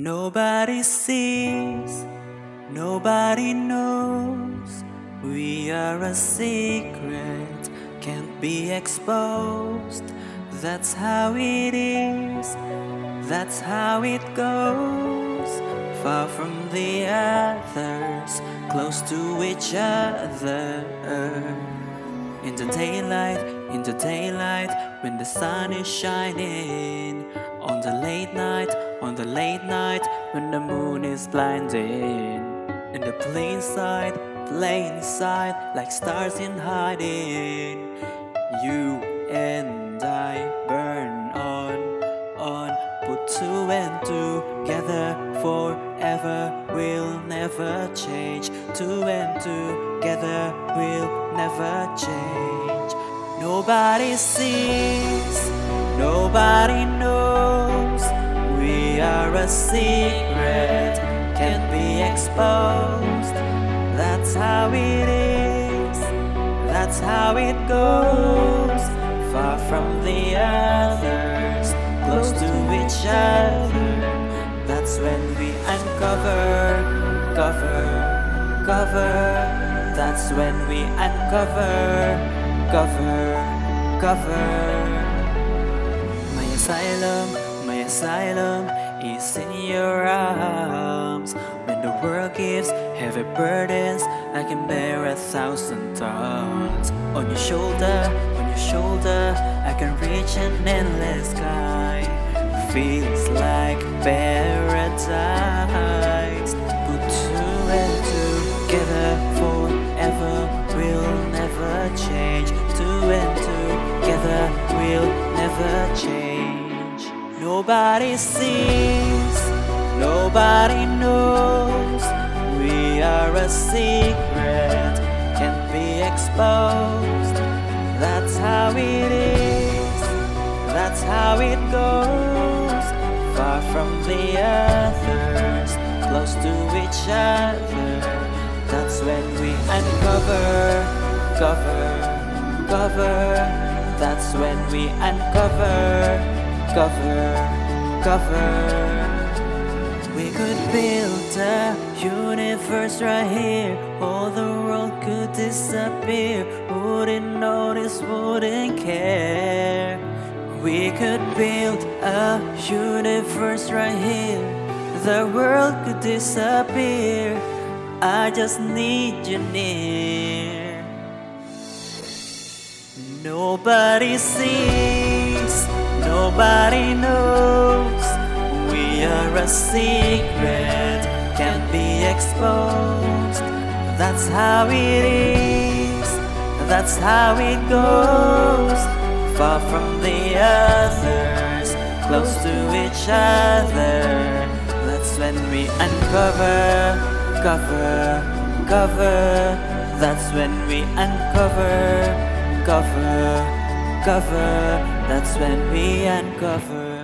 Nobody sees, nobody knows. We are a secret, can't be exposed. That's how it is, that's how it goes. Far from the others, close to each other. In the daylight, in the daylight, when the sun is shining. On the late night, on the late night, when the moon is blinding. In the plain sight, plain sight, like stars in hiding. You and I burn on, on, put two and two together forever. We'll never change. Two and two together, we'll never change. Nobody sees, nobody knows. Secret, can't be exposed. That's how it is, that's how it goes. Far from the others, close to each other. That's when we uncover, cover, cover. That's when we uncover, cover, cover. My asylum, my asylum is in your arms. When the world gives heavy burdens, I can bear a thousand tons. On your shoulder, on your shoulder, I can reach an endless sky. Feels like paradise. Nobody sees, nobody knows. We are a secret, can't be exposed. That's how it is, that's how it goes. Far from the others, close to each other. That's when we uncover, cover, cover. That's when we uncover, cover, cover. We could build a universe right here. All the world could disappear. Wouldn't notice, wouldn't care. We could build a universe right here. The world could disappear. I just need you near. Nobody sees, nobody knows. We are a secret, can't be exposed. That's how it is, that's how it goes. Far from the others, close to each other. That's when we uncover, cover, cover. That's when we uncover, cover, That's when we uncover.